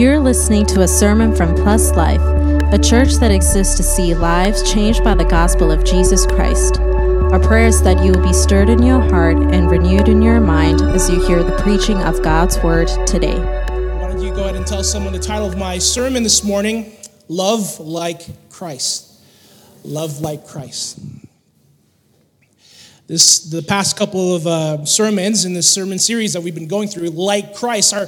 You're listening to a sermon from Plus Life, a church that exists to see lives changed by the gospel of Jesus Christ. Our prayer is that you will be stirred in your heart and renewed in your mind as you hear the preaching of God's word today. Why don't you go ahead and tell someone the title of my sermon this morning Love Like Christ. Love Like Christ. This, the past couple of uh, sermons in this sermon series that we've been going through, like Christ, our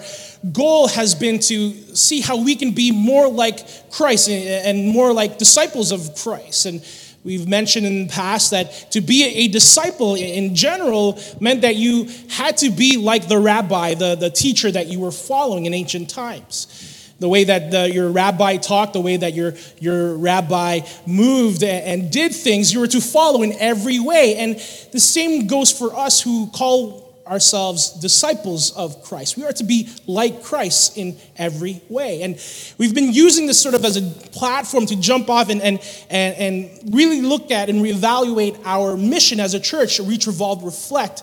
goal has been to see how we can be more like Christ and more like disciples of Christ. And we've mentioned in the past that to be a disciple in general meant that you had to be like the rabbi, the, the teacher that you were following in ancient times the way that the, your rabbi talked, the way that your, your rabbi moved and, and did things, you were to follow in every way. And the same goes for us who call ourselves disciples of Christ. We are to be like Christ in every way. And we've been using this sort of as a platform to jump off and, and, and, and really look at and reevaluate our mission as a church, reach, revolve, reflect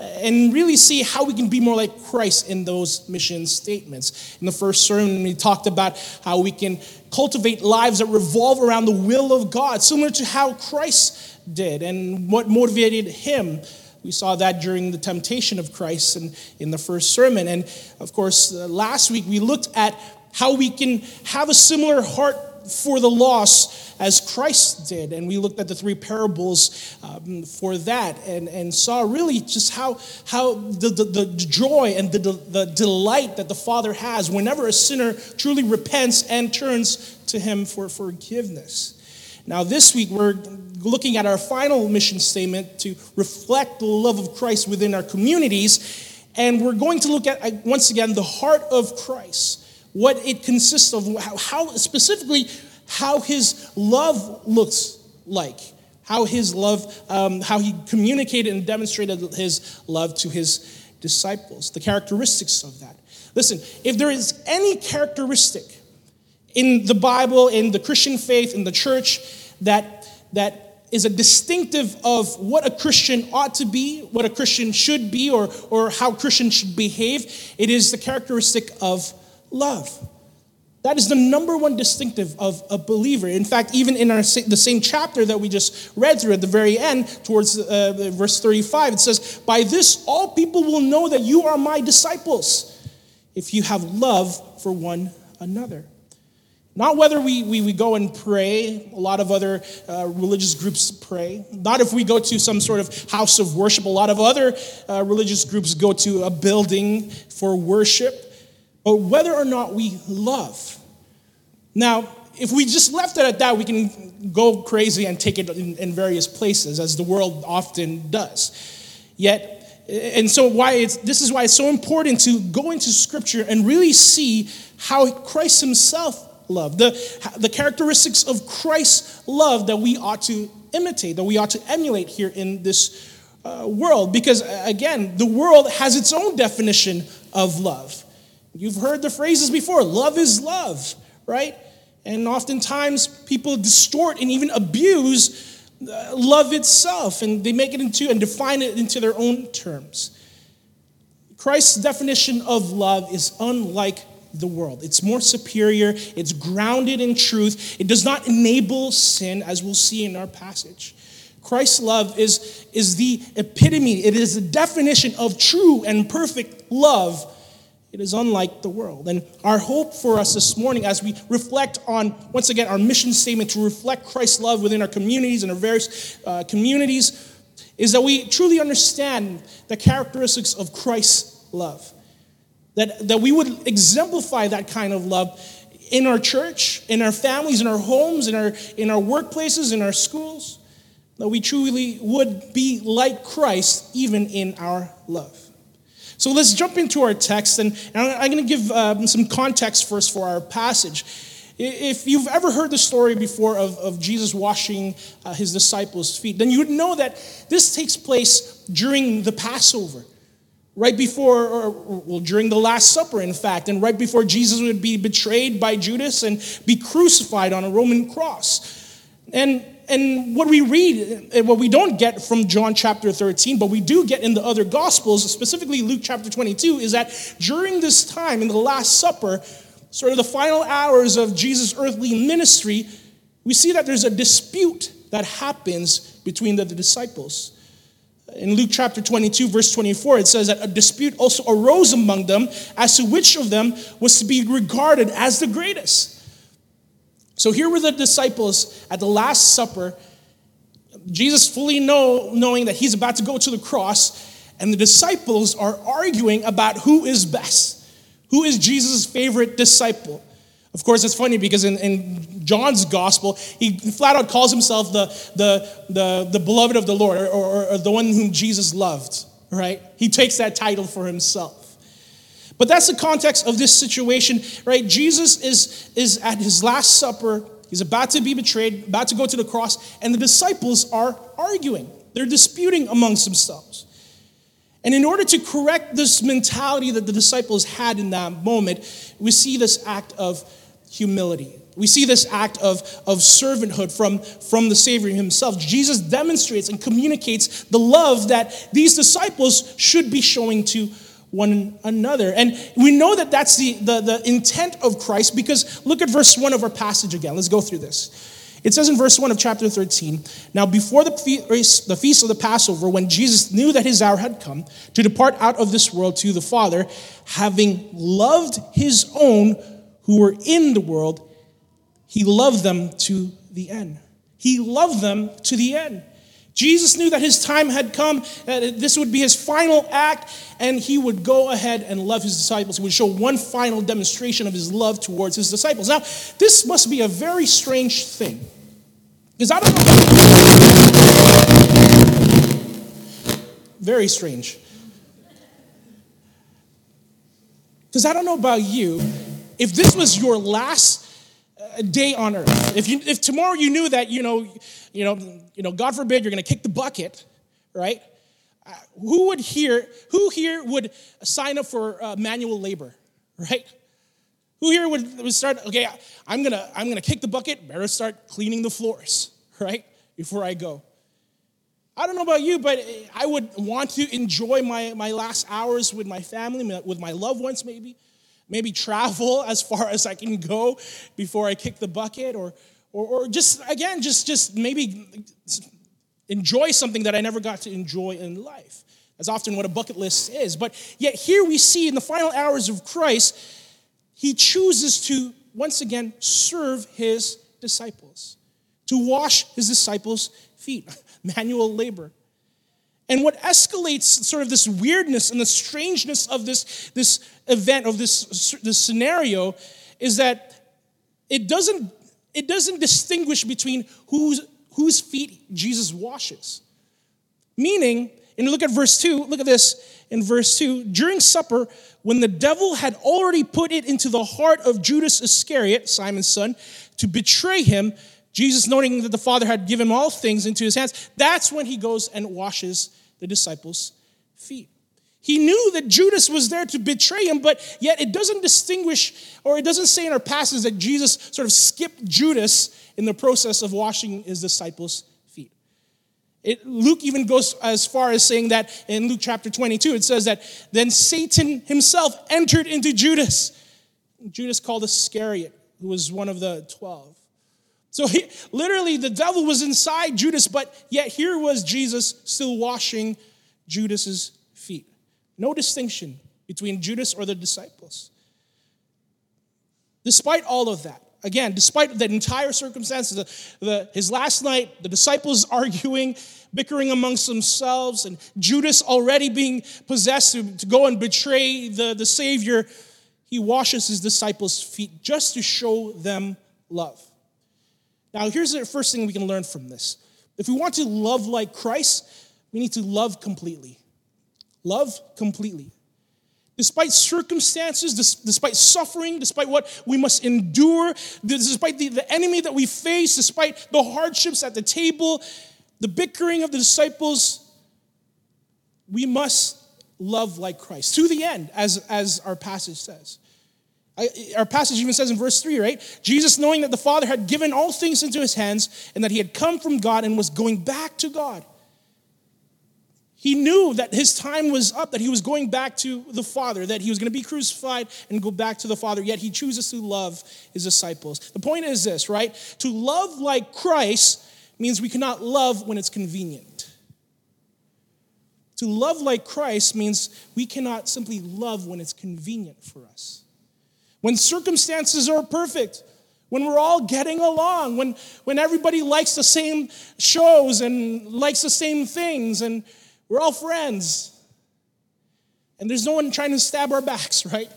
and really see how we can be more like Christ in those mission statements. In the first sermon, we talked about how we can cultivate lives that revolve around the will of God, similar to how Christ did and what motivated him. We saw that during the temptation of Christ in, in the first sermon. And of course, uh, last week we looked at how we can have a similar heart for the lost as Christ did. And we looked at the three parables um, for that and, and saw really just how, how the, the, the joy and the, the delight that the Father has whenever a sinner truly repents and turns to Him for forgiveness. Now, this week, we're looking at our final mission statement to reflect the love of Christ within our communities. And we're going to look at, once again, the heart of Christ what it consists of, how, specifically how his love looks like, how his love, um, how he communicated and demonstrated his love to his disciples, the characteristics of that. Listen, if there is any characteristic in the Bible, in the Christian faith, in the church, that, that is a distinctive of what a Christian ought to be, what a Christian should be, or, or how Christians should behave, it is the characteristic of love. That is the number one distinctive of a believer. In fact, even in our, the same chapter that we just read through at the very end, towards uh, verse 35, it says, By this all people will know that you are my disciples, if you have love for one another. Not whether we, we, we go and pray, a lot of other uh, religious groups pray. Not if we go to some sort of house of worship, a lot of other uh, religious groups go to a building for worship but whether or not we love. Now, if we just left it at that, we can go crazy and take it in, in various places, as the world often does. Yet, and so why it's, this is why it's so important to go into Scripture and really see how Christ Himself loved, the, the characteristics of Christ's love that we ought to imitate, that we ought to emulate here in this uh, world. Because, again, the world has its own definition of love. You've heard the phrases before love is love, right? And oftentimes people distort and even abuse uh, love itself and they make it into and define it into their own terms. Christ's definition of love is unlike the world. It's more superior, it's grounded in truth, it does not enable sin, as we'll see in our passage. Christ's love is, is the epitome, it is the definition of true and perfect love it is unlike the world. And our hope for us this morning, as we reflect on, once again, our mission statement to reflect Christ's love within our communities and our various uh, communities, is that we truly understand the characteristics of Christ's love. That, that we would exemplify that kind of love in our church, in our families, in our homes, in our, in our workplaces, in our schools. That we truly would be like Christ even in our love. So let's jump into our text, and I'm going to give um, some context first for our passage. If you've ever heard the story before of, of Jesus washing uh, his disciples' feet, then you would know that this takes place during the Passover, right before, or, well, during the Last Supper, in fact, and right before Jesus would be betrayed by Judas and be crucified on a Roman cross. And and what we read, what we don't get from John chapter 13, but we do get in the other gospels, specifically Luke chapter 22, is that during this time in the Last Supper, sort of the final hours of Jesus' earthly ministry, we see that there's a dispute that happens between the, the disciples. In Luke chapter 22, verse 24, it says that a dispute also arose among them as to which of them was to be regarded as the greatest. So here were the disciples at the Last Supper, Jesus fully know, knowing that he's about to go to the cross, and the disciples are arguing about who is best. Who is Jesus' favorite disciple? Of course, it's funny because in, in John's gospel, he flat out calls himself the, the, the, the beloved of the Lord, or, or, or the one whom Jesus loved, right? He takes that title for himself. But that's the context of this situation, right? Jesus is, is at his last supper. He's about to be betrayed, about to go to the cross, and the disciples are arguing. They're disputing amongst themselves. And in order to correct this mentality that the disciples had in that moment, we see this act of humility. We see this act of, of servanthood from, from the Savior himself. Jesus demonstrates and communicates the love that these disciples should be showing to one another. And we know that that's the, the, the intent of Christ because look at verse 1 of our passage again. Let's go through this. It says in verse 1 of chapter 13 Now, before the feast, er, the feast of the Passover, when Jesus knew that his hour had come to depart out of this world to the Father, having loved his own who were in the world, he loved them to the end. He loved them to the end. Jesus knew that his time had come, that this would be his final act, and he would go ahead and love his disciples. He would show one final demonstration of his love towards his disciples. Now, this must be a very strange thing. Because I don't know. Very strange. Because I don't know about you, if this was your last uh, day on earth, if, you, if tomorrow you knew that, you know, you know, you know, God forbid you're going to kick the bucket, right? Uh, who would here, who here would sign up for uh, manual labor, right? Who here would, would start, okay, I'm going to, I'm going to kick the bucket, better start cleaning the floors, right? Before I go. I don't know about you, but I would want to enjoy my, my last hours with my family, with my loved ones, maybe. Maybe travel as far as I can go before I kick the bucket, or, or, or just, again, just, just maybe enjoy something that I never got to enjoy in life. That's often what a bucket list is. But yet, here we see in the final hours of Christ, he chooses to once again serve his disciples, to wash his disciples' feet, manual labor. And what escalates sort of this weirdness and the strangeness of this, this event, of this, this scenario, is that it doesn't, it doesn't distinguish between whose, whose feet Jesus washes. Meaning, and look at verse 2, look at this in verse 2. During supper, when the devil had already put it into the heart of Judas Iscariot, Simon's son, to betray him, Jesus, knowing that the Father had given all things into his hands, that's when he goes and washes the disciples'. He knew that Judas was there to betray him, but yet it doesn't distinguish, or it doesn't say in our passage that Jesus sort of skipped Judas in the process of washing his disciples' feet. It, Luke even goes as far as saying that in Luke chapter 22, it says that then Satan himself entered into Judas. Judas called Iscariot, who was one of the 12. So he, literally, the devil was inside Judas, but yet here was Jesus still washing Judas's. No distinction between Judas or the disciples. Despite all of that, again, despite the entire circumstances, the, the, his last night, the disciples arguing, bickering amongst themselves, and Judas already being possessed to, to go and betray the, the Savior, he washes his disciples' feet just to show them love. Now, here's the first thing we can learn from this. If we want to love like Christ, we need to love completely. Love completely. Despite circumstances, despite suffering, despite what we must endure, despite the, the enemy that we face, despite the hardships at the table, the bickering of the disciples, we must love like Christ to the end, as, as our passage says. Our passage even says in verse 3, right? Jesus, knowing that the Father had given all things into his hands and that he had come from God and was going back to God, He knew that his time was up, that he was going back to the Father, that he was going to be crucified and go back to the Father, yet he chooses to love his disciples. The point is this, right? To love like Christ means we cannot love when it's convenient. To love like Christ means we cannot simply love when it's convenient for us. When circumstances are perfect, when we're all getting along, when, when everybody likes the same shows and likes the same things, and we're all friends. And there's no one trying to stab our backs, right?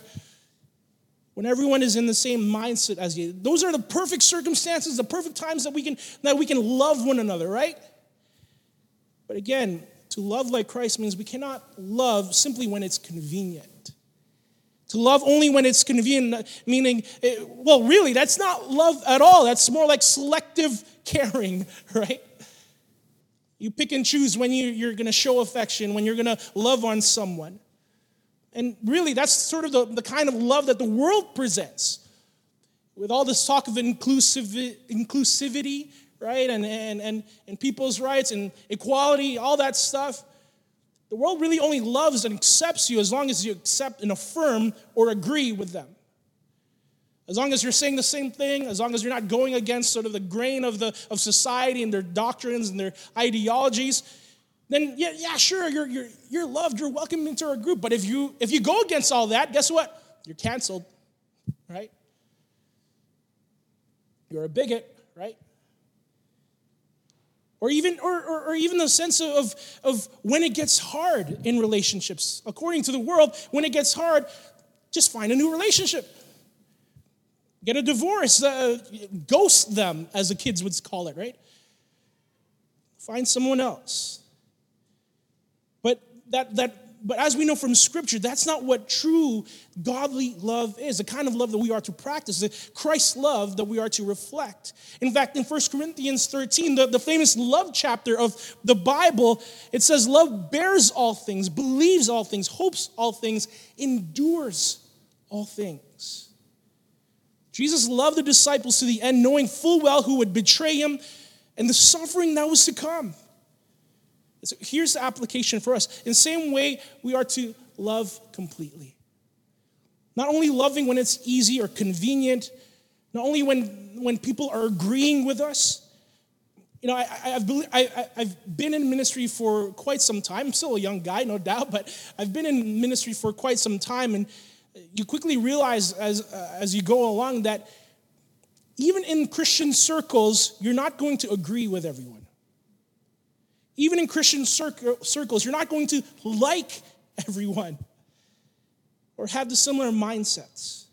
When everyone is in the same mindset as you. Those are the perfect circumstances, the perfect times that we can that we can love one another, right? But again, to love like Christ means we cannot love simply when it's convenient. To love only when it's convenient, meaning, eh, well, really, that's not love at all. That's more like selective caring, right? You pick and choose when you, you're going to show affection, when you're going to love on someone. And really, that's sort of the, the kind of love that the world presents. With all this talk of inclusiv- inclusivity, right? And, and, and, and people's rights and equality, all that stuff. The world really only loves and accepts you as long as you accept and affirm or agree with them. As long as you're saying the same thing, as long as you're not going against sort of the grain of, the, of society and their doctrines and their ideologies, then yeah, yeah sure, you're, you're, you're loved, you're welcome into our group. But if you, if you go against all that, guess what? You're canceled, right? You're a bigot, right? Or even, or, or, or, even the sense of, of when it gets hard in relationships. According to the world, when it gets hard, just find a new relationship. Get a divorce, uh, ghost them, as the kids would call it, right? Find someone else. But that, that but as we know from scripture, that's not what true godly love is, the kind of love that we are to practice, the Christ love that we are to reflect. In fact, in 1 Corinthians 13, the, the famous love chapter of the Bible, it says, Love bears all things, believes all things, hopes all things, endures all things. Jesus loved the disciples to the end, knowing full well who would betray him and the suffering that was to come. So here's the application for us. In the same way, we are to love completely. Not only loving when it's easy or convenient, not only when, when people are agreeing with us. You know, I, have I, I've been in ministry for quite some time. I'm still a young guy, no doubt, but I've been in ministry for quite some time. And you quickly realize as, uh, as you go along that even in Christian circles, you're not going to agree with everyone. Even in Christian circles, you're not going to like everyone or have the similar mindsets.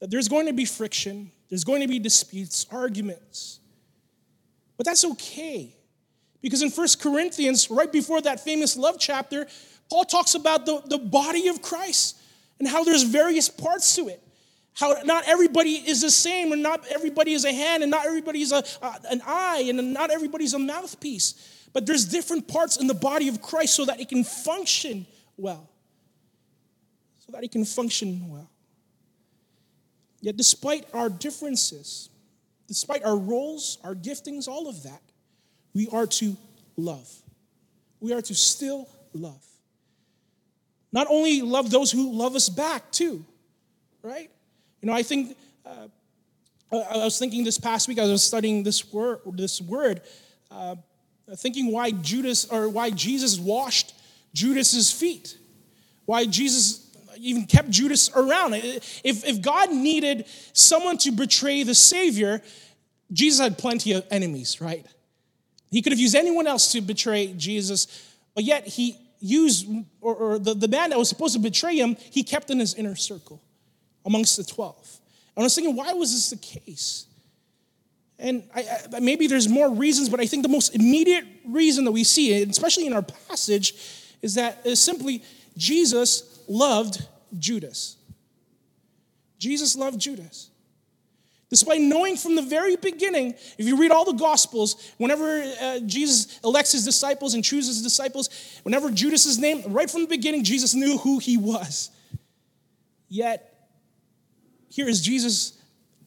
That there's going to be friction, there's going to be disputes, arguments. But that's okay. Because in First Corinthians, right before that famous love chapter, Paul talks about the, the body of Christ and how there's various parts to it. How not everybody is the same, and not everybody is a hand, and not everybody is a, an eye, and not everybody's a mouthpiece. But there's different parts in the body of Christ so that it can function well. So that it can function well. Yet, despite our differences, despite our roles, our giftings, all of that, we are to love. We are to still love. Not only love those who love us back, too, right? You know, I think, uh, I was thinking this past week, as I was studying this word, this word uh, thinking why Judas, or why Jesus washed Judas's feet, why Jesus even kept Judas around. If, if God needed someone to betray the Savior, Jesus had plenty of enemies, right? He could have used anyone else to betray Jesus, but yet he used, or, or the, the man that was supposed to betray him, he kept in his inner circle amongst the 12. And I was thinking, why was this the case? And I, I, maybe there's more reasons, but I think the most immediate reason that we see, especially in our passage, is that is simply Jesus loved Judas. Jesus loved Judas. Despite knowing from the very beginning, if you read all the Gospels, whenever uh, Jesus elects his disciples and chooses his disciples, whenever Judas is named, right from the beginning, Jesus knew who he was. Yet, here is Jesus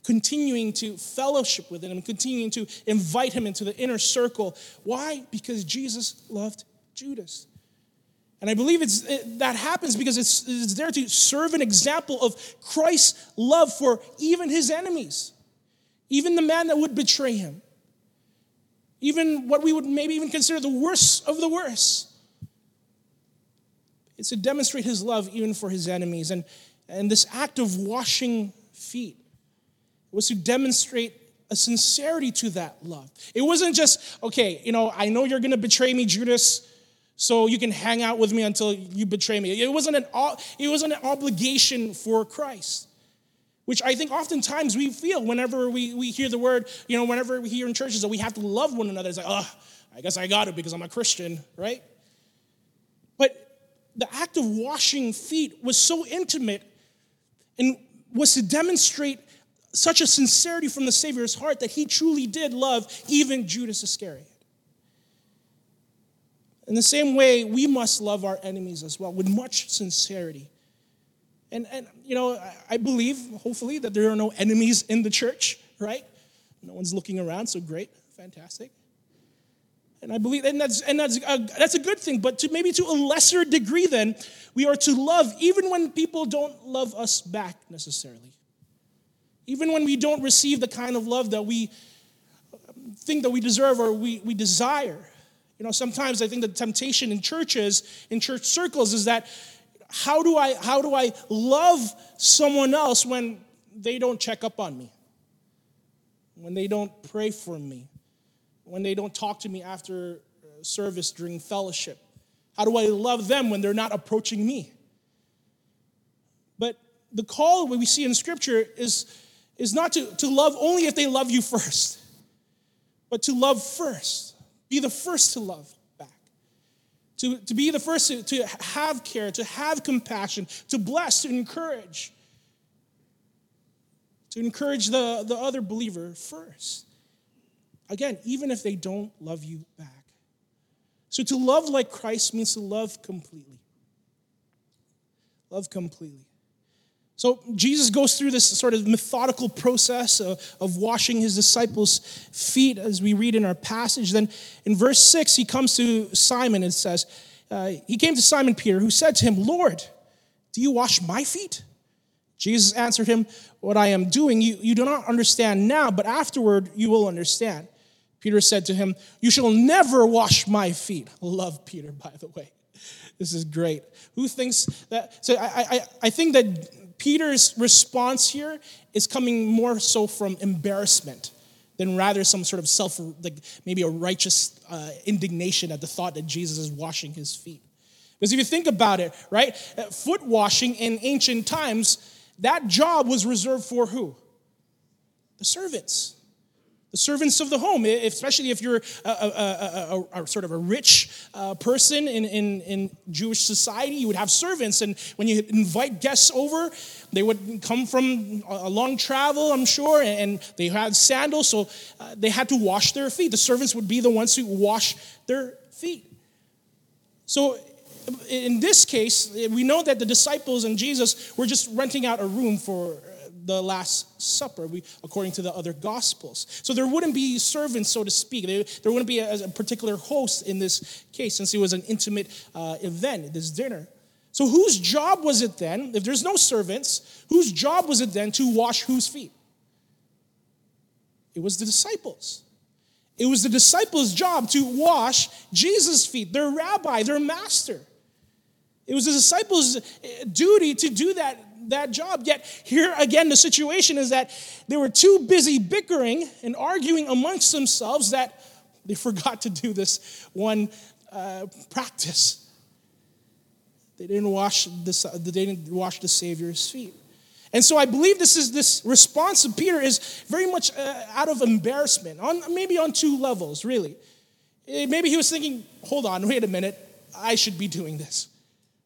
continuing to fellowship with him continuing to invite him into the inner circle. Why? Because Jesus loved Judas. And I believe it's, it, that happens because it's, it's there to serve an example of Christ's love for even his enemies, even the man that would betray him, even what we would maybe even consider the worst of the worst. It's to demonstrate his love even for his enemies. And, and this act of washing feet was to demonstrate a sincerity to that love. It wasn't just, okay, you know, I know you're going to betray me, Judas, so you can hang out with me until you betray me. It wasn't an, it wasn't an obligation for Christ, which I think oftentimes we feel whenever we, we hear the word, you know, whenever we hear in churches that we have to love one another. It's like, oh, I guess I got it because I'm a Christian, right? But the act of washing feet was so intimate and was to demonstrate such a sincerity from the Savior's heart that he truly did love even Judas Iscariot. In the same way, we must love our enemies as well with much sincerity. And, and you know, I believe, hopefully, that there are no enemies in the church, right? No one's looking around, so great, fantastic. And I believe, and that's and that's a, that's a good thing. But to maybe to a lesser degree, then we are to love even when people don't love us back necessarily. Even when we don't receive the kind of love that we think that we deserve or we, we desire. You know, sometimes I think the temptation in churches, in church circles, is that how do I how do I love someone else when they don't check up on me? When they don't pray for me? when they don't talk to me after uh, service during fellowship? How do I love them when they're not approaching me? But the call we see in Scripture is, is not to, to love only if they love you first, but to love first. Be the first to love. To, to be the first to, to have care, to have compassion, to bless, to encourage. To encourage the, the other believer first. Again, even if they don't love you back. So to love like Christ means to love completely. Love completely. So Jesus goes through this sort of methodical process of, of, washing his disciples' feet as we read in our passage. Then in verse 6, he comes to Simon and says, uh, He came to Simon Peter, who said to him, Lord, do you wash my feet? Jesus answered him, What I am doing, you, you do not understand now, but afterward you will understand. Peter said to him, You shall never wash my feet. Love Peter, by the way. This is great. Who thinks that? So I, I, I think that Peter's response here is coming more so from embarrassment than rather some sort of self, like maybe a righteous uh, indignation at the thought that Jesus is washing his feet. Because if you think about it, right, foot washing in ancient times, that job was reserved for who? The servants servants of the home, especially if you're a, a, a, a sort of a rich uh, person in, in, in, Jewish society, you would have servants. And when you invite guests over, they would come from a long travel, I'm sure, and they had sandals, so uh, they had to wash their feet. The servants would be the ones who wash their feet. So in this case, we know that the disciples and Jesus were just renting out a room for the Last Supper, we, according to the other Gospels. So there wouldn't be servants, so to speak. There, there wouldn't be a, a, particular host in this case, since it was an intimate uh, event, this dinner. So whose job was it then, if there's no servants, whose job was it then to wash whose feet? It was the disciples. It was the disciples' job to wash Jesus' feet, their rabbi, their master. It was the disciples' duty to do that that job. Yet, here again, the situation is that they were too busy bickering and arguing amongst themselves that they forgot to do this one uh, practice. They didn't wash this, they didn't wash the Savior's feet. And so I believe this is this response of Peter is very much uh, out of embarrassment, on maybe on two levels, really. Eh, maybe he was thinking, hold on, wait a minute, I should be doing this.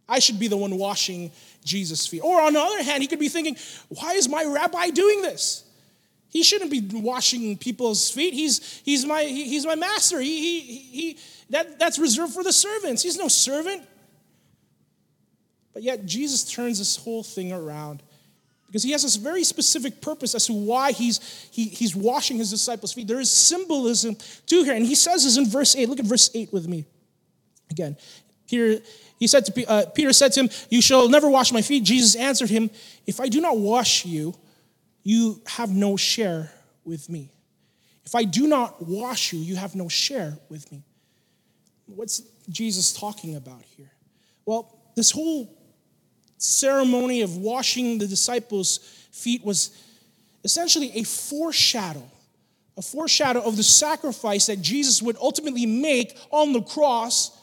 I should be the one washing Jesus' feet. Or on the other hand, he could be thinking, why is my rabbi doing this? He shouldn't be washing people's feet. He's, he's, my, he's my master. He, he, he, that, that's reserved for the servants. He's no servant. But yet, Jesus turns this whole thing around because he has this very specific purpose as to why he's, he, he's washing his disciples' feet. There is symbolism to here. And he says this in verse 8. Look at verse 8 with me again. Peter, he said to, uh, Peter said to him, You shall never wash my feet. Jesus answered him, If I do not wash you, you have no share with me. If I do not wash you, you have no share with me. What's Jesus talking about here? Well, this whole ceremony of washing the disciples' feet was essentially a foreshadow, a foreshadow of the sacrifice that Jesus would ultimately make on the cross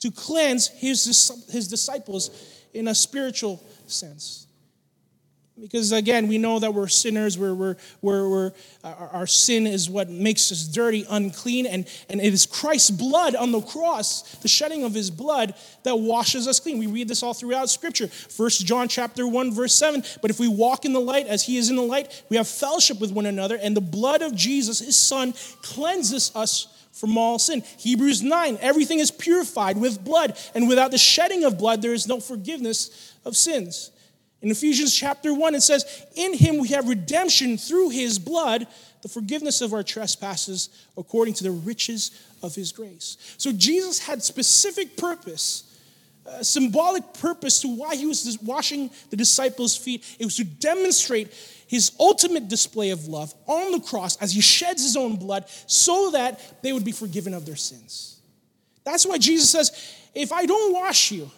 to cleanse his, his disciples in a spiritual sense. Because again, we know that we're sinners, we're, we're, we're, we're our, our, sin is what makes us dirty, unclean, and, and it is Christ's blood on the cross, the shedding of his blood, that washes us clean. We read this all throughout Scripture. First John chapter 1, verse 7. But if we walk in the light as he is in the light, we have fellowship with one another, and the blood of Jesus, his son, cleanses us from all sin. Hebrews 9, everything is purified with blood, and without the shedding of blood, there is no forgiveness of sins. In Ephesians chapter 1, it says, In him we have redemption through his blood, the forgiveness of our trespasses according to the riches of his grace. So Jesus had specific purpose, a symbolic purpose to why he was washing the disciples' feet. It was to demonstrate his ultimate display of love on the cross as he sheds his own blood so that they would be forgiven of their sins. That's why Jesus says, If I don't wash you,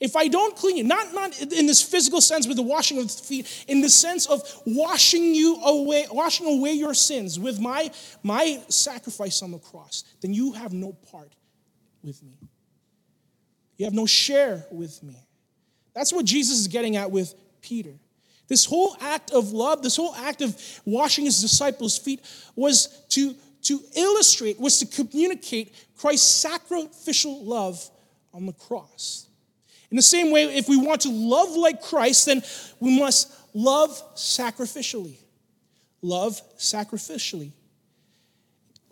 if I don't clean you, not, not in this physical sense with the washing of the feet, in the sense of washing you away, washing away your sins with my, my sacrifice on the cross, then you have no part with me. You have no share with me. That's what Jesus is getting at with Peter. This whole act of love, this whole act of washing his disciples' feet was to, to illustrate, was to communicate Christ's sacrificial love on the cross. In the same way, if we want to love like Christ, then we must love sacrificially. Love sacrificially.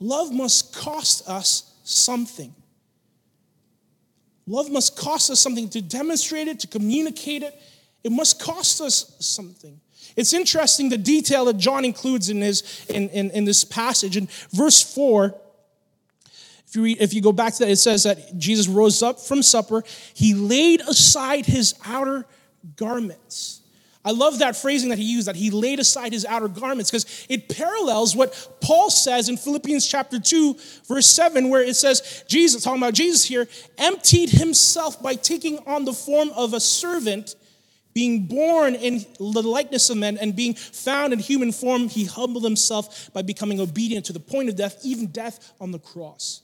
Love must cost us something. Love must cost us something to demonstrate it, to communicate it. It must cost us something. It's interesting the detail that John includes in, his, in, in, in this passage. In verse 4, if you, read, if you go back to that, it says that Jesus rose up from supper. He laid aside his outer garments. I love that phrasing that he used, that he laid aside his outer garments, because it parallels what Paul says in Philippians chapter 2, verse 7, where it says, Jesus, talking about Jesus here, emptied himself by taking on the form of a servant, being born in the likeness of men, and being found in human form, he humbled himself by becoming obedient to the point of death, even death on the cross.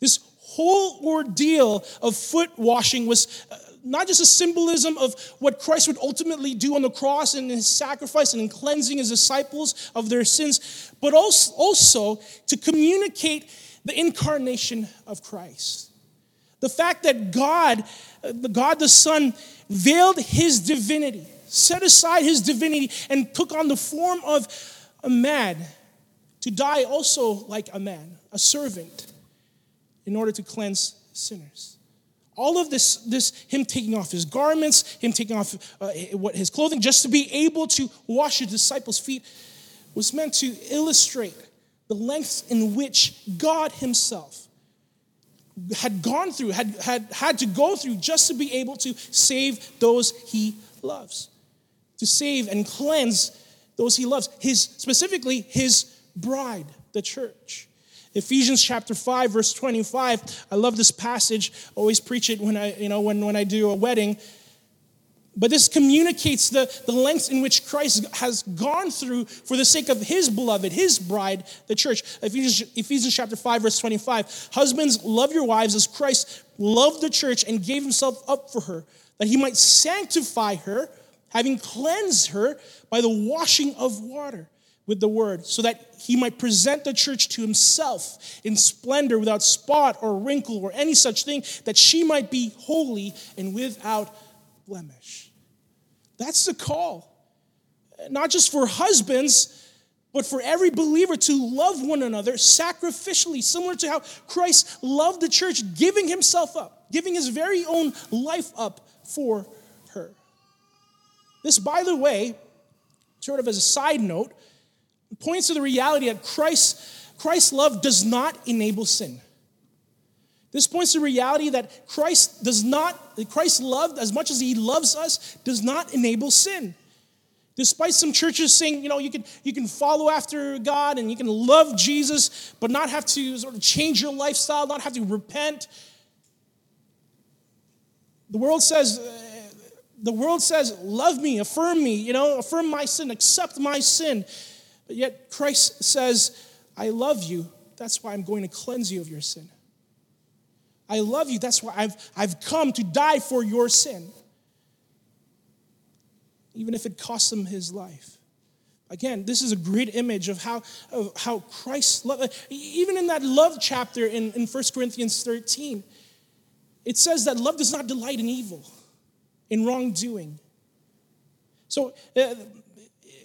This whole ordeal of foot washing was uh, not just a symbolism of what Christ would ultimately do on the cross and in his sacrifice and in cleansing his disciples of their sins, but also, also to communicate the incarnation of Christ. The fact that God, the God the Son, veiled his divinity, set aside his divinity, and took on the form of a man to die also like a man, a servant in order to cleanse sinners. All of this, this him taking off his garments, him taking off uh, what his clothing, just to be able to wash his disciples' feet, was meant to illustrate the lengths in which God Himself had gone through, had, had had to go through just to be able to save those He loves, to save and cleanse those He loves. His specifically His bride, the church. Ephesians chapter 5, verse 25. I love this passage. Always preach it when I, you know, when, when I do a wedding. But this communicates the, the lengths in which Christ has gone through for the sake of his beloved, his bride, the church. Ephesians, Ephesians chapter 5, verse 25. Husbands, love your wives as Christ loved the church and gave himself up for her, that he might sanctify her, having cleansed her by the washing of water with the word, so that he might present the church to himself in splendor, without spot or wrinkle or any such thing, that she might be holy and without blemish. That's the call. Not just for husbands, but for every believer to love one another sacrificially, similar to how Christ loved the church, giving himself up, giving his very own life up for her. This, by the way, sort of as a side note, points to the reality that Christ, Christ's love does not enable sin. This points to the reality that Christ does not, Christ loved as much as he loves us, does not enable sin. Despite some churches saying, you know, you can, you can follow after God and you can love Jesus, but not have to sort of change your lifestyle, not have to repent. The world says, uh, the world says, love me, affirm me, you know, affirm my sin, accept my sin. But yet Christ says, I love you. That's why I'm going to cleanse you of your sin. I love you. That's why I've, I've come to die for your sin even if it costs him his life. Again, this is a great image of how, of how Christ love. Even in that love chapter in, in 1 Corinthians 13, it says that love does not delight in evil, in wrongdoing. So, uh,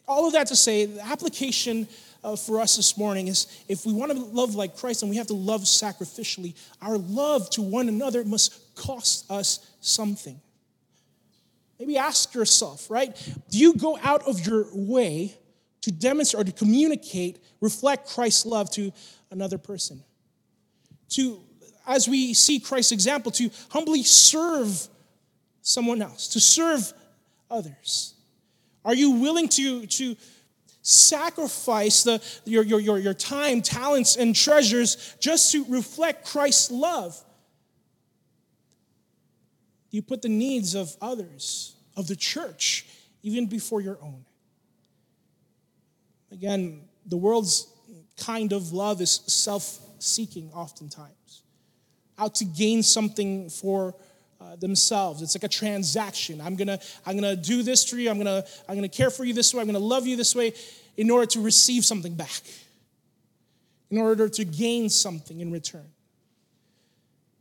all of that to say, the application uh, for us this morning is if we want to love like Christ and we have to love sacrificially, our love to one another must cost us something. Maybe ask yourself, right? Do you go out of your way to demonstrate or to communicate, reflect Christ's love to another person? To, as we see Christ's example, to humbly serve someone else, to serve others? Are you willing to, to sacrifice the, your, your, your, your time, talents, and treasures just to reflect Christ's love? You put the needs of others, of the church, even before your own. Again, the world's kind of love is self seeking, oftentimes, out to gain something for uh, themselves. It's like a transaction. I'm gonna, I'm gonna do this for you. I'm gonna, I'm gonna care for you this way. I'm gonna love you this way in order to receive something back, in order to gain something in return.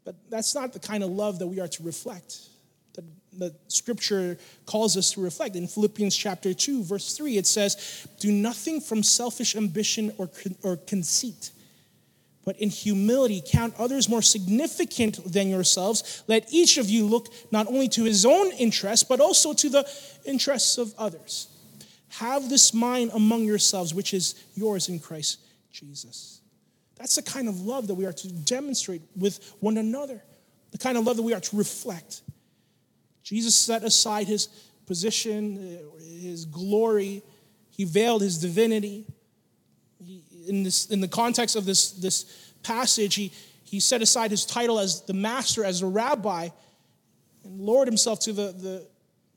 But that's not the kind of love that we are to reflect. That, that scripture calls us to reflect. In Philippians chapter 2, verse 3, it says, Do nothing from selfish ambition or, or conceit, but in humility count others more significant than yourselves. Let each of you look not only to his own interests, but also to the interests of others. Have this mind among yourselves, which is yours in Christ Jesus. That's the kind of love that we are to demonstrate with one another, the kind of love that we are to reflect. Jesus set aside his position, uh, his glory, he veiled his divinity. In, this, in the context of this, this passage, he, he set aside his title as the master, as a rabbi, and lowered himself to the, the,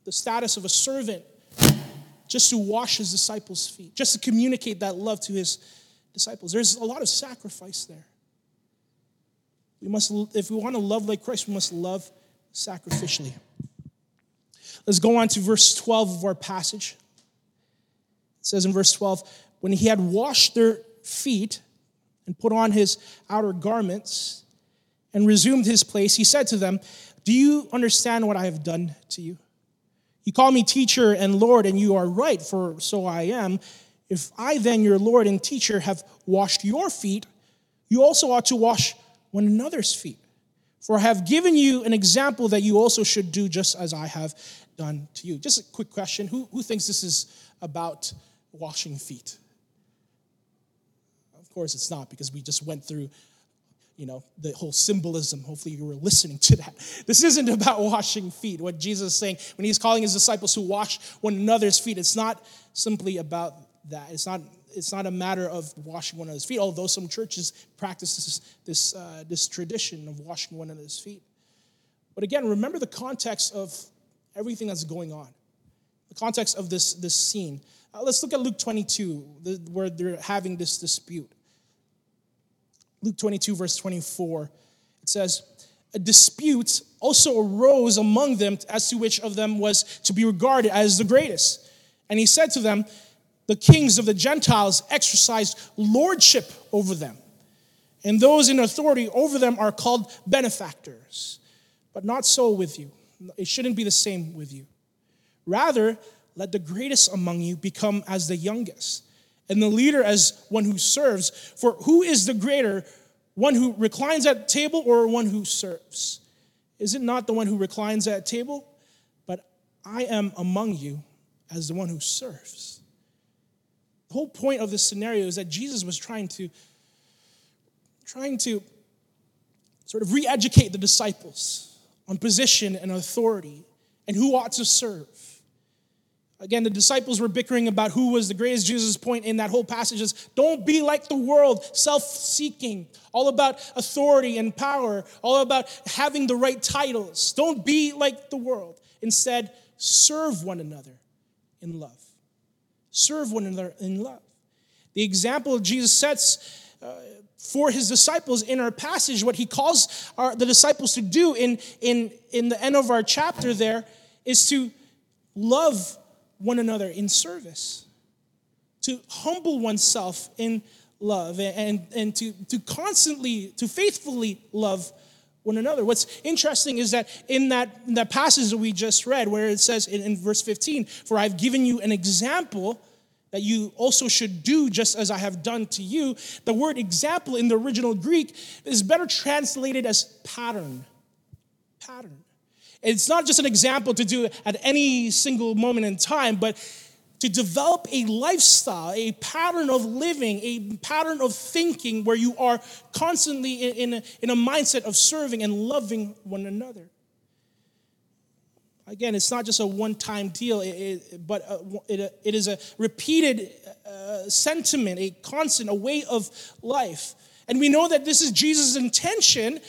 the status of a servant just to wash his disciples' feet, just to communicate that love to his disciples. There's a lot of sacrifice there. We must, if we want to love like Christ, we must love sacrificially. Let's go on to verse 12 of our passage. It says in verse 12, when he had washed their feet and put on his outer garments and resumed his place, he said to them, Do you understand what I have done to you? You call me teacher and Lord, and you are right, for so I am. If I then, your Lord and teacher, have washed your feet, you also ought to wash one another's feet. For I have given you an example that you also should do just as I have done to you. Just a quick question who, who thinks this is about washing feet? Course, it's not because we just went through you know the whole symbolism hopefully you were listening to that this isn't about washing feet what jesus is saying when he's calling his disciples to wash one another's feet it's not simply about that. It's not, it's not a matter of washing one another's feet, although some churches practice this, this, uh, this tradition of washing one another's feet. But again, remember the context of everything that's going on, the context of this, this scene. Uh, let's look at Luke 22, the, where they're having this dispute. Luke 22, verse 24, it says, A dispute also arose among them as to which of them was to be regarded as the greatest. And he said to them, the kings of the Gentiles exercised lordship over them. And those in authority over them are called benefactors. But not so with you. It shouldn't be the same with you. Rather, let the greatest among you become as the youngest, and the leader as one who serves. For who is the greater, one who reclines at table or one who serves? Is it not the one who reclines at table? But I am among you as the one who serves. The whole point of this scenario is that Jesus was trying to trying to sort of re educate the disciples on position and authority and who ought to serve. Again, the disciples were bickering about who was the greatest. Jesus' point in that whole passage is don't be like the world, self seeking, all about authority and power, all about having the right titles. Don't be like the world. Instead, serve one another in love. Serve one another in love. The example Jesus sets uh, for his disciples in our passage, what he calls our, the disciples to do in, in, in the end of our chapter there is to love one another in service, to humble oneself in love, and, and to, to constantly, to faithfully love one another. What's interesting is that in that, in that passage that we just read, where it says in, in verse 15, For I've given you an example that you also should do just as I have done to you, the word example in the original Greek is better translated as pattern. Pattern. It's not just an example to do at any single moment in time, but to develop a lifestyle, a pattern of living, a pattern of thinking where you are constantly in, a, in a mindset of serving and loving one another. Again, it's not just a one time deal, but a, it, it is a repeated uh, sentiment, a constant, a way of life. And we know that this is Jesus' intention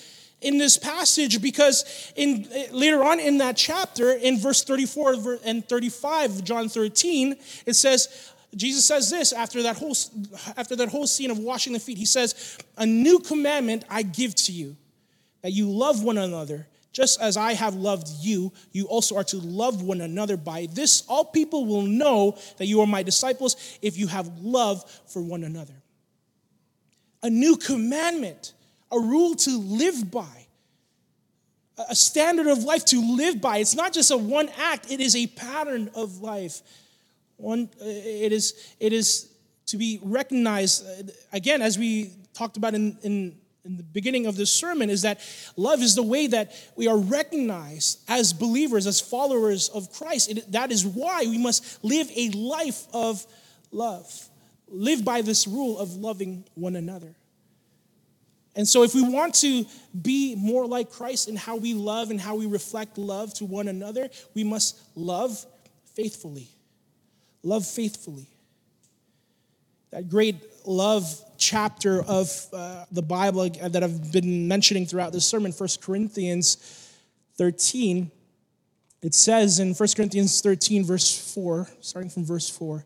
in this passage because in later on in that chapter in verse 34 and 35 of John 13 it says Jesus says this after that whole after that whole scene of washing the feet. He says a new commandment I give to you that you love one another just as I have loved you. You also are to love one another. By this all people will know that you are my disciples if you have love for one another. A new commandment a rule to live by, a standard of life to live by. It's not just a one act, it is a pattern of life. One, uh, it, is, it is to be recognized, uh, again, as we talked about in, in, in the beginning of this sermon, is that love is the way that we are recognized as believers, as followers of Christ. It, that is why we must live a life of love, live by this rule of loving one another. And so, if we want to be more like Christ in how we love and how we reflect love to one another, we must love faithfully. Love faithfully. That great love chapter of uh, the Bible that I've been mentioning throughout this sermon, 1 Corinthians 13, it says in 1 Corinthians 13, verse 4, starting from verse 4,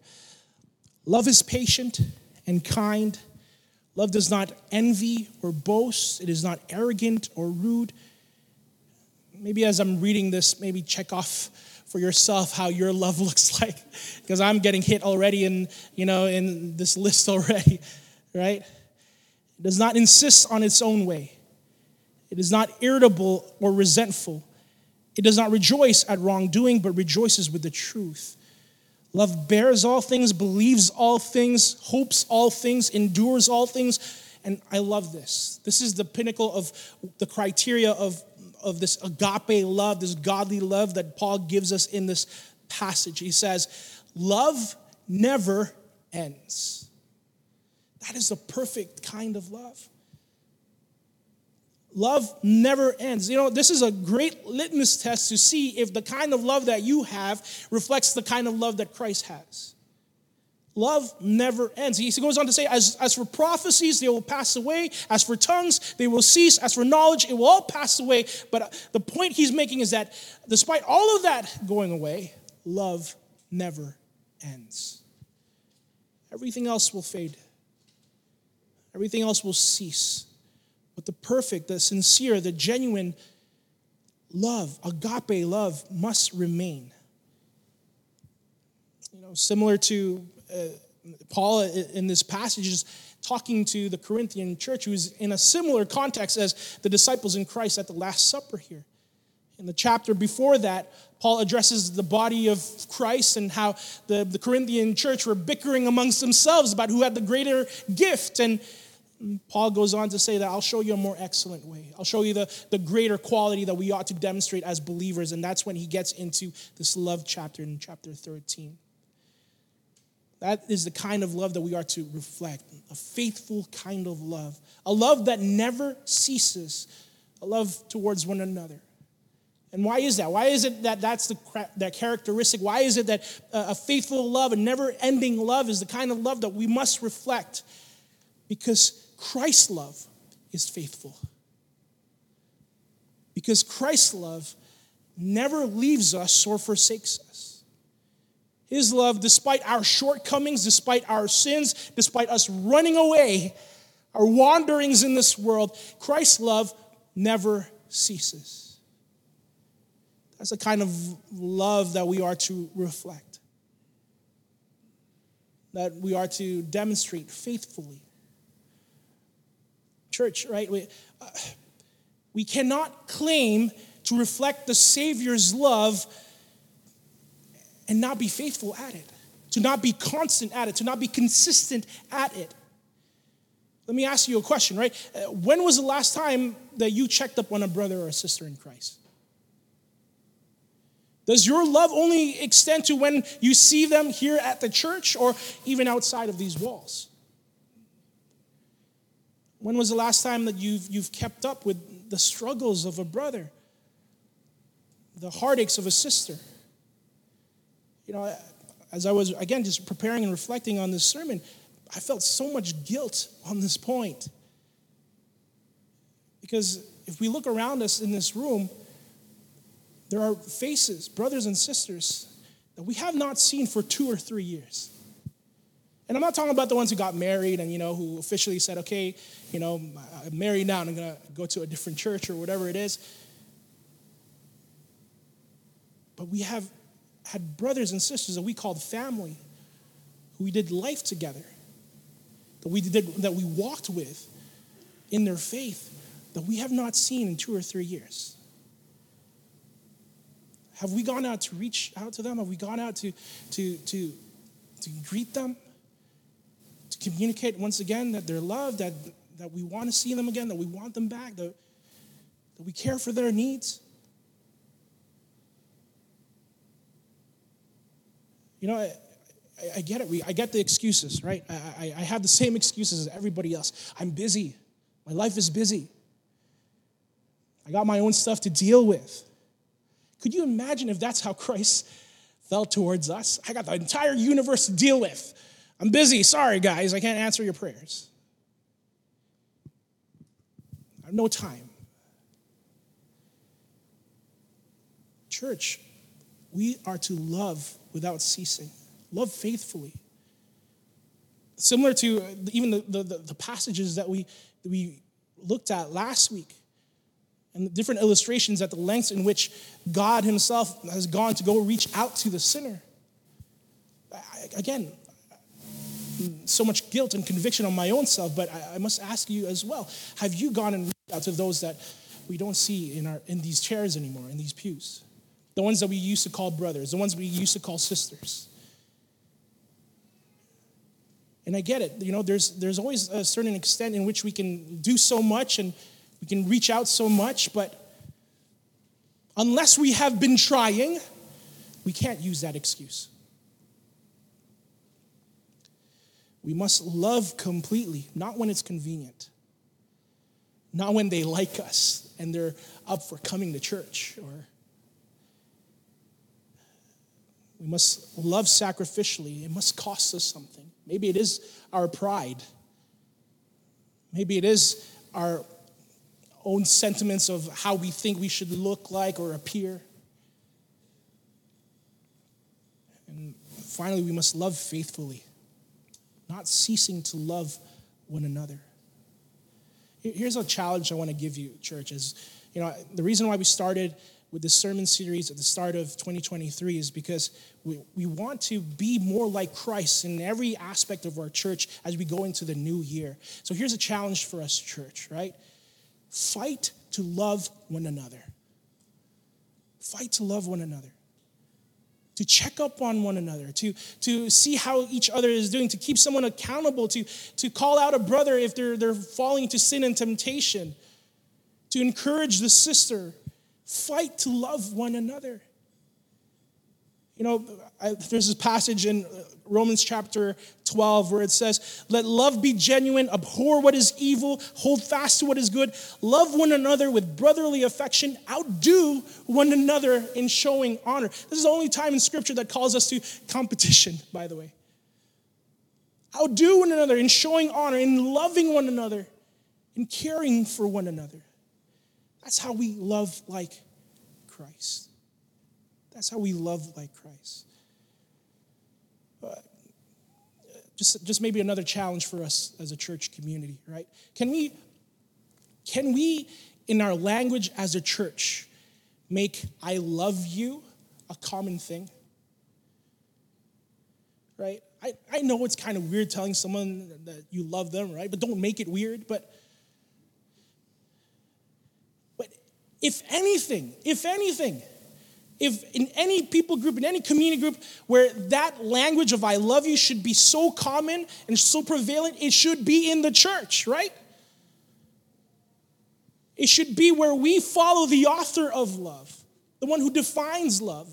love is patient and kind. Love does not envy or boast, it is not arrogant or rude. Maybe as I'm reading this, maybe check off for yourself how your love looks like because I'm getting hit already in, you know, in this list already, right? It does not insist on its own way. It is not irritable or resentful. It does not rejoice at wrongdoing, but rejoices with the truth. Love bears all things, believes all things, hopes all things, endures all things. And I love this. This is the pinnacle of the criteria of, of this agape love, this godly love that Paul gives us in this passage. He says, Love never ends. That is the perfect kind of love. Love never ends. You know, this is a great litmus test to see if the kind of love that you have reflects the kind of love that Christ has. Love never ends. He goes on to say, as, as for prophecies, they will pass away. As for tongues, they will cease. As for knowledge, it will all pass away. But uh, the point he's making is that despite all of that going away, love never ends. Everything else will fade, everything else will cease. But the perfect, the sincere, the genuine love, agape love, must remain. You know, similar to uh, Paul in this passage is talking to the Corinthian church, who's in a similar context as the disciples in Christ at the Last Supper here. In the chapter before that, Paul addresses the body of Christ and how the, the Corinthian church were bickering amongst themselves about who had the greater gift. And Paul goes on to say that I'll show you a more excellent way. I'll show you the, the greater quality that we ought to demonstrate as believers. And that's when he gets into this love chapter in chapter 13. That is the kind of love that we are to reflect a faithful kind of love, a love that never ceases, a love towards one another. And why is that? Why is it that that's the that characteristic? Why is it that a faithful love, a never-ending love, is the kind of love that we must reflect? Because Christ's love is faithful. Because Christ's love never leaves us or forsakes us. His love, despite our shortcomings, despite our sins, despite us running away, our wanderings in this world, Christ's love never ceases. That's the kind of love that we are to reflect, that we are to demonstrate faithfully. Church, right? We, uh, we cannot claim to reflect the Savior's love and not be faithful at it, to not be constant at it, to not be consistent at it. Let me ask you a question, right? Uh, when was the last time that you checked up on a brother or a sister in Christ? Does your love only extend to when you see them here at the church or even outside of these walls? When was the last time that you've, you've kept up with the struggles of a brother, the heartaches of a sister? You know, as I was, again, just preparing and reflecting on this sermon, I felt so much guilt on this point. Because if we look around us in this room, there are faces, brothers and sisters, that we have not seen for two or three years. And I'm not talking about the ones who got married and, you know, who officially said, okay, you know, I'm married now and I'm going to go to a different church or whatever it is. But we have had brothers and sisters that we called family, who we did life together, that we, did, that we walked with in their faith, that we have not seen in two or three years. Have we gone out to reach out to them? Have we gone out to, to, to, to greet them? Communicate once again that they're loved, that, that we want to see them again, that we want them back, that, that we care for their needs? You know, I, I get it. We, I get the excuses, right? I, I, I have the same excuses as everybody else. I'm busy. My life is busy. I got my own stuff to deal with. Could you imagine if that's how Christ felt towards us? I got the entire universe to deal with. I'm busy. Sorry, guys. I can't answer your prayers. I have no time. Church, we are to love without ceasing, love faithfully. Similar to uh, even the, the, the passages that we, that we looked at last week and the different illustrations at the lengths in which God Himself has gone to go reach out to the sinner. Again, so much guilt and conviction on my own self, but I must ask you as well have you gone and reached out to those that we don't see in, our, in these chairs anymore, in these pews? The ones that we used to call brothers, the ones we used to call sisters. And I get it, you know, there's, there's always a certain extent in which we can do so much and we can reach out so much, but unless we have been trying, we can't use that excuse. We must love completely, not when it's convenient, not when they like us and they're up for coming to church or we must love sacrificially. It must cost us something. Maybe it is our pride. Maybe it is our own sentiments of how we think we should look like or appear. And finally, we must love faithfully, not ceasing to love one another. Here's a challenge I want to give you, church. Is you know the reason why we started with this sermon series at the start of 2023 is because we, we want to be more like Christ in every aspect of our church as we go into the new year. So here's a challenge for us, church, right? Fight to love one another. Fight to love one another. To check up on one another, to, to see how each other is doing, to keep someone accountable, to, to call out a brother if they're, they're falling to sin and temptation, to encourage the sister. Fight to love one another. You know, I, there's this passage in uh, Romans chapter 12 where it says, Let love be genuine, abhor what is evil, hold fast to what is good, love one another with brotherly affection, outdo one another in showing honor. This is the only time in Scripture that calls us to competition, by the way. Outdo one another in showing honor, in loving one another, in caring for one another. That's how we love like Christ. That's how we love like Christ. Uh, just, just maybe another challenge for us as a church community, right? Can we, can we, in our language as a church, make I love you a common thing? Right? I, I know it's kind of weird telling someone that you love them, right? But don't make it weird. But but if anything, if anything, if in any people group, in any community group where that language of I love you should be so common and so prevalent, it should be in the church, right? It should be where we follow the author of love, the one who defines love.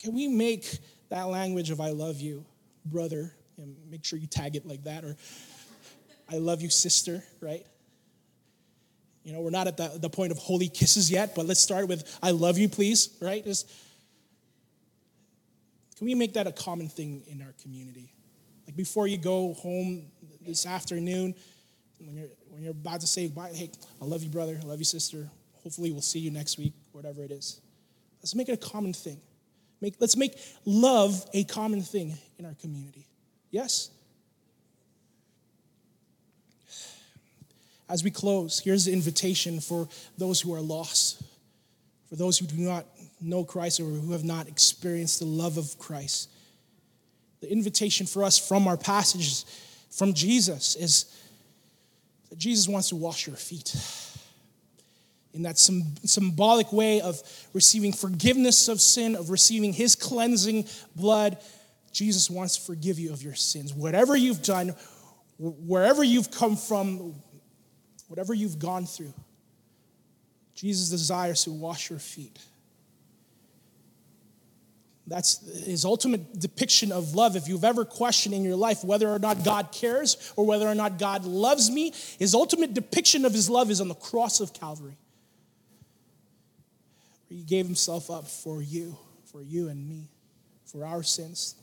Can we make that language of I love you, brother, and make sure you tag it like that, or I love you, sister, right? You know, we're not at the, the point of holy kisses yet, but let's start with I love you, please, right? Just, can we make that a common thing in our community? Like before you go home this afternoon, when you're, when you're about to say bye, hey, I love you, brother, I love you, sister. Hopefully we'll see you next week, whatever it is. Let's make it a common thing. Make, let's make love a common thing in our community. Yes? As we close, here's the invitation for those who are lost, for those who do not know Christ or who have not experienced the love of Christ. The invitation for us from our passages from Jesus is that Jesus wants to wash your feet. In that symbolic way of receiving forgiveness of sin, of receiving his cleansing blood, Jesus wants to forgive you of your sins. Whatever you've done, wherever you've come from, whatever you've gone through, Jesus desires to wash your feet. That's his ultimate depiction of love. If you've ever questioned in your life whether or not God cares or whether or not God loves me, his ultimate depiction of his love is on the cross of Calvary. He gave himself up for you, for you and me, for our sins,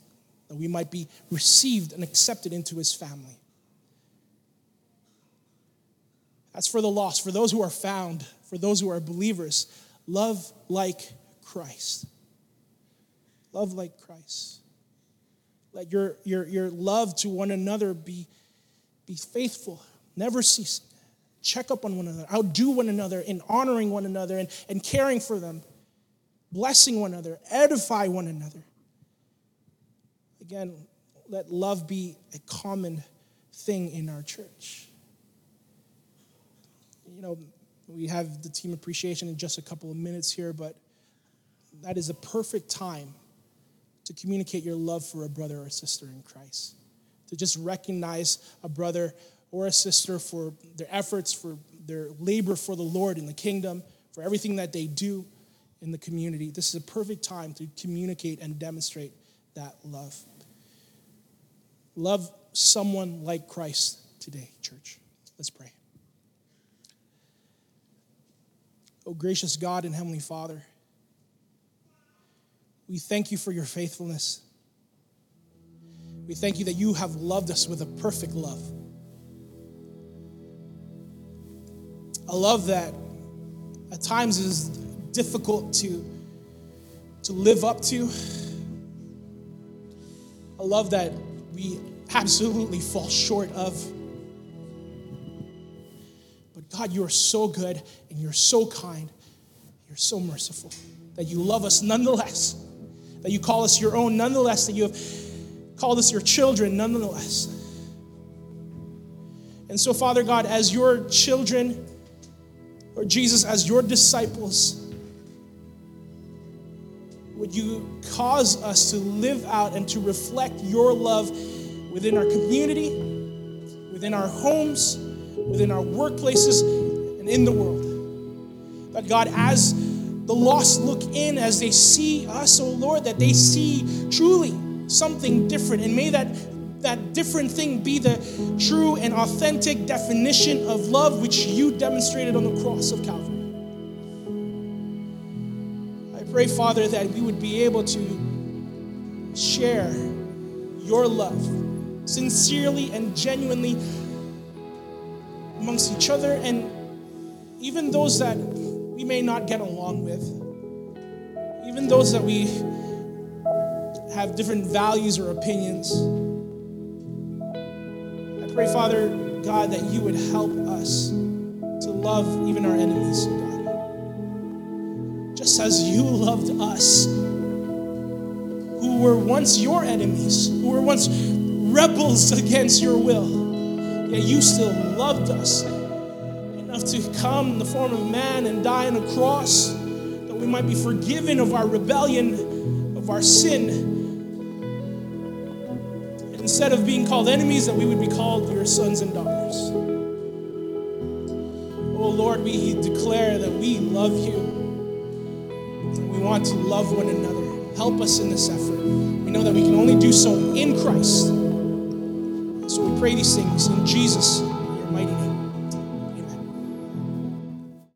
that we might be received and accepted into his family. That's for the lost, for those who are found, for those who are believers. Love like Christ. Love like Christ. Let your, your, your love to one another be, be faithful, never ceasing. Check up on one another, outdo one another in honoring one another and, and caring for them, blessing one another, edify one another. Again, let love be a common thing in our church you know, we have the team appreciation in just a couple of minutes here, but that is a perfect time to communicate your love for a brother or sister in Christ. To just recognize a brother or a sister for their efforts, for their labor for the Lord in the kingdom, for everything that they do in the community. This is a perfect time to communicate and demonstrate that love. Love someone like Christ today, church. Let's pray. Oh, gracious God and Heavenly Father, we thank you for your faithfulness. We thank you that you have loved us with a perfect love. A love that at times is difficult to, to live up to. A love that we absolutely fall short of. God, you are so good and you're so kind. You're so merciful that you love us nonetheless, that you call us your own nonetheless, that you have called us your children nonetheless. And so, Father God, as your children, or Jesus, as your disciples, would you cause us to live out and to reflect your love within our community, within our homes, within our workplaces, and in the world. That God, as the lost look in as they see us, oh Lord, that they see truly something different. And may that that different thing be the true and authentic definition of love which you demonstrated on the cross of Calvary. I pray, Father, that we would be able to share your love sincerely and genuinely amongst each other and even those that we may not get along with, even those that we have different values or opinions. I pray, Father God, that you would help us to love even our enemies, God. Just as you loved us, who were once your enemies, who were once rebels against your will, yet you still loved us enough to come in the form of man and die on a cross that we might be forgiven of our rebellion, of our sin instead of being called enemies, that we would be called your sons and daughters. Oh Lord, we declare that we love you. And we want to love one another. Help us in this effort. We know that we can only do so in Christ. Pray these things in Jesus' your mighty name. Amen.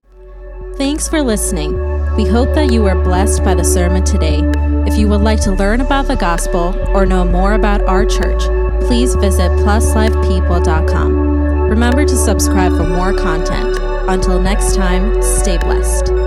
Thanks for listening. We hope that you were blessed by the sermon today. If you would like to learn about the gospel or know more about our church, please visit pluslifepeople.com. Remember to subscribe for more content. Until next time, stay blessed.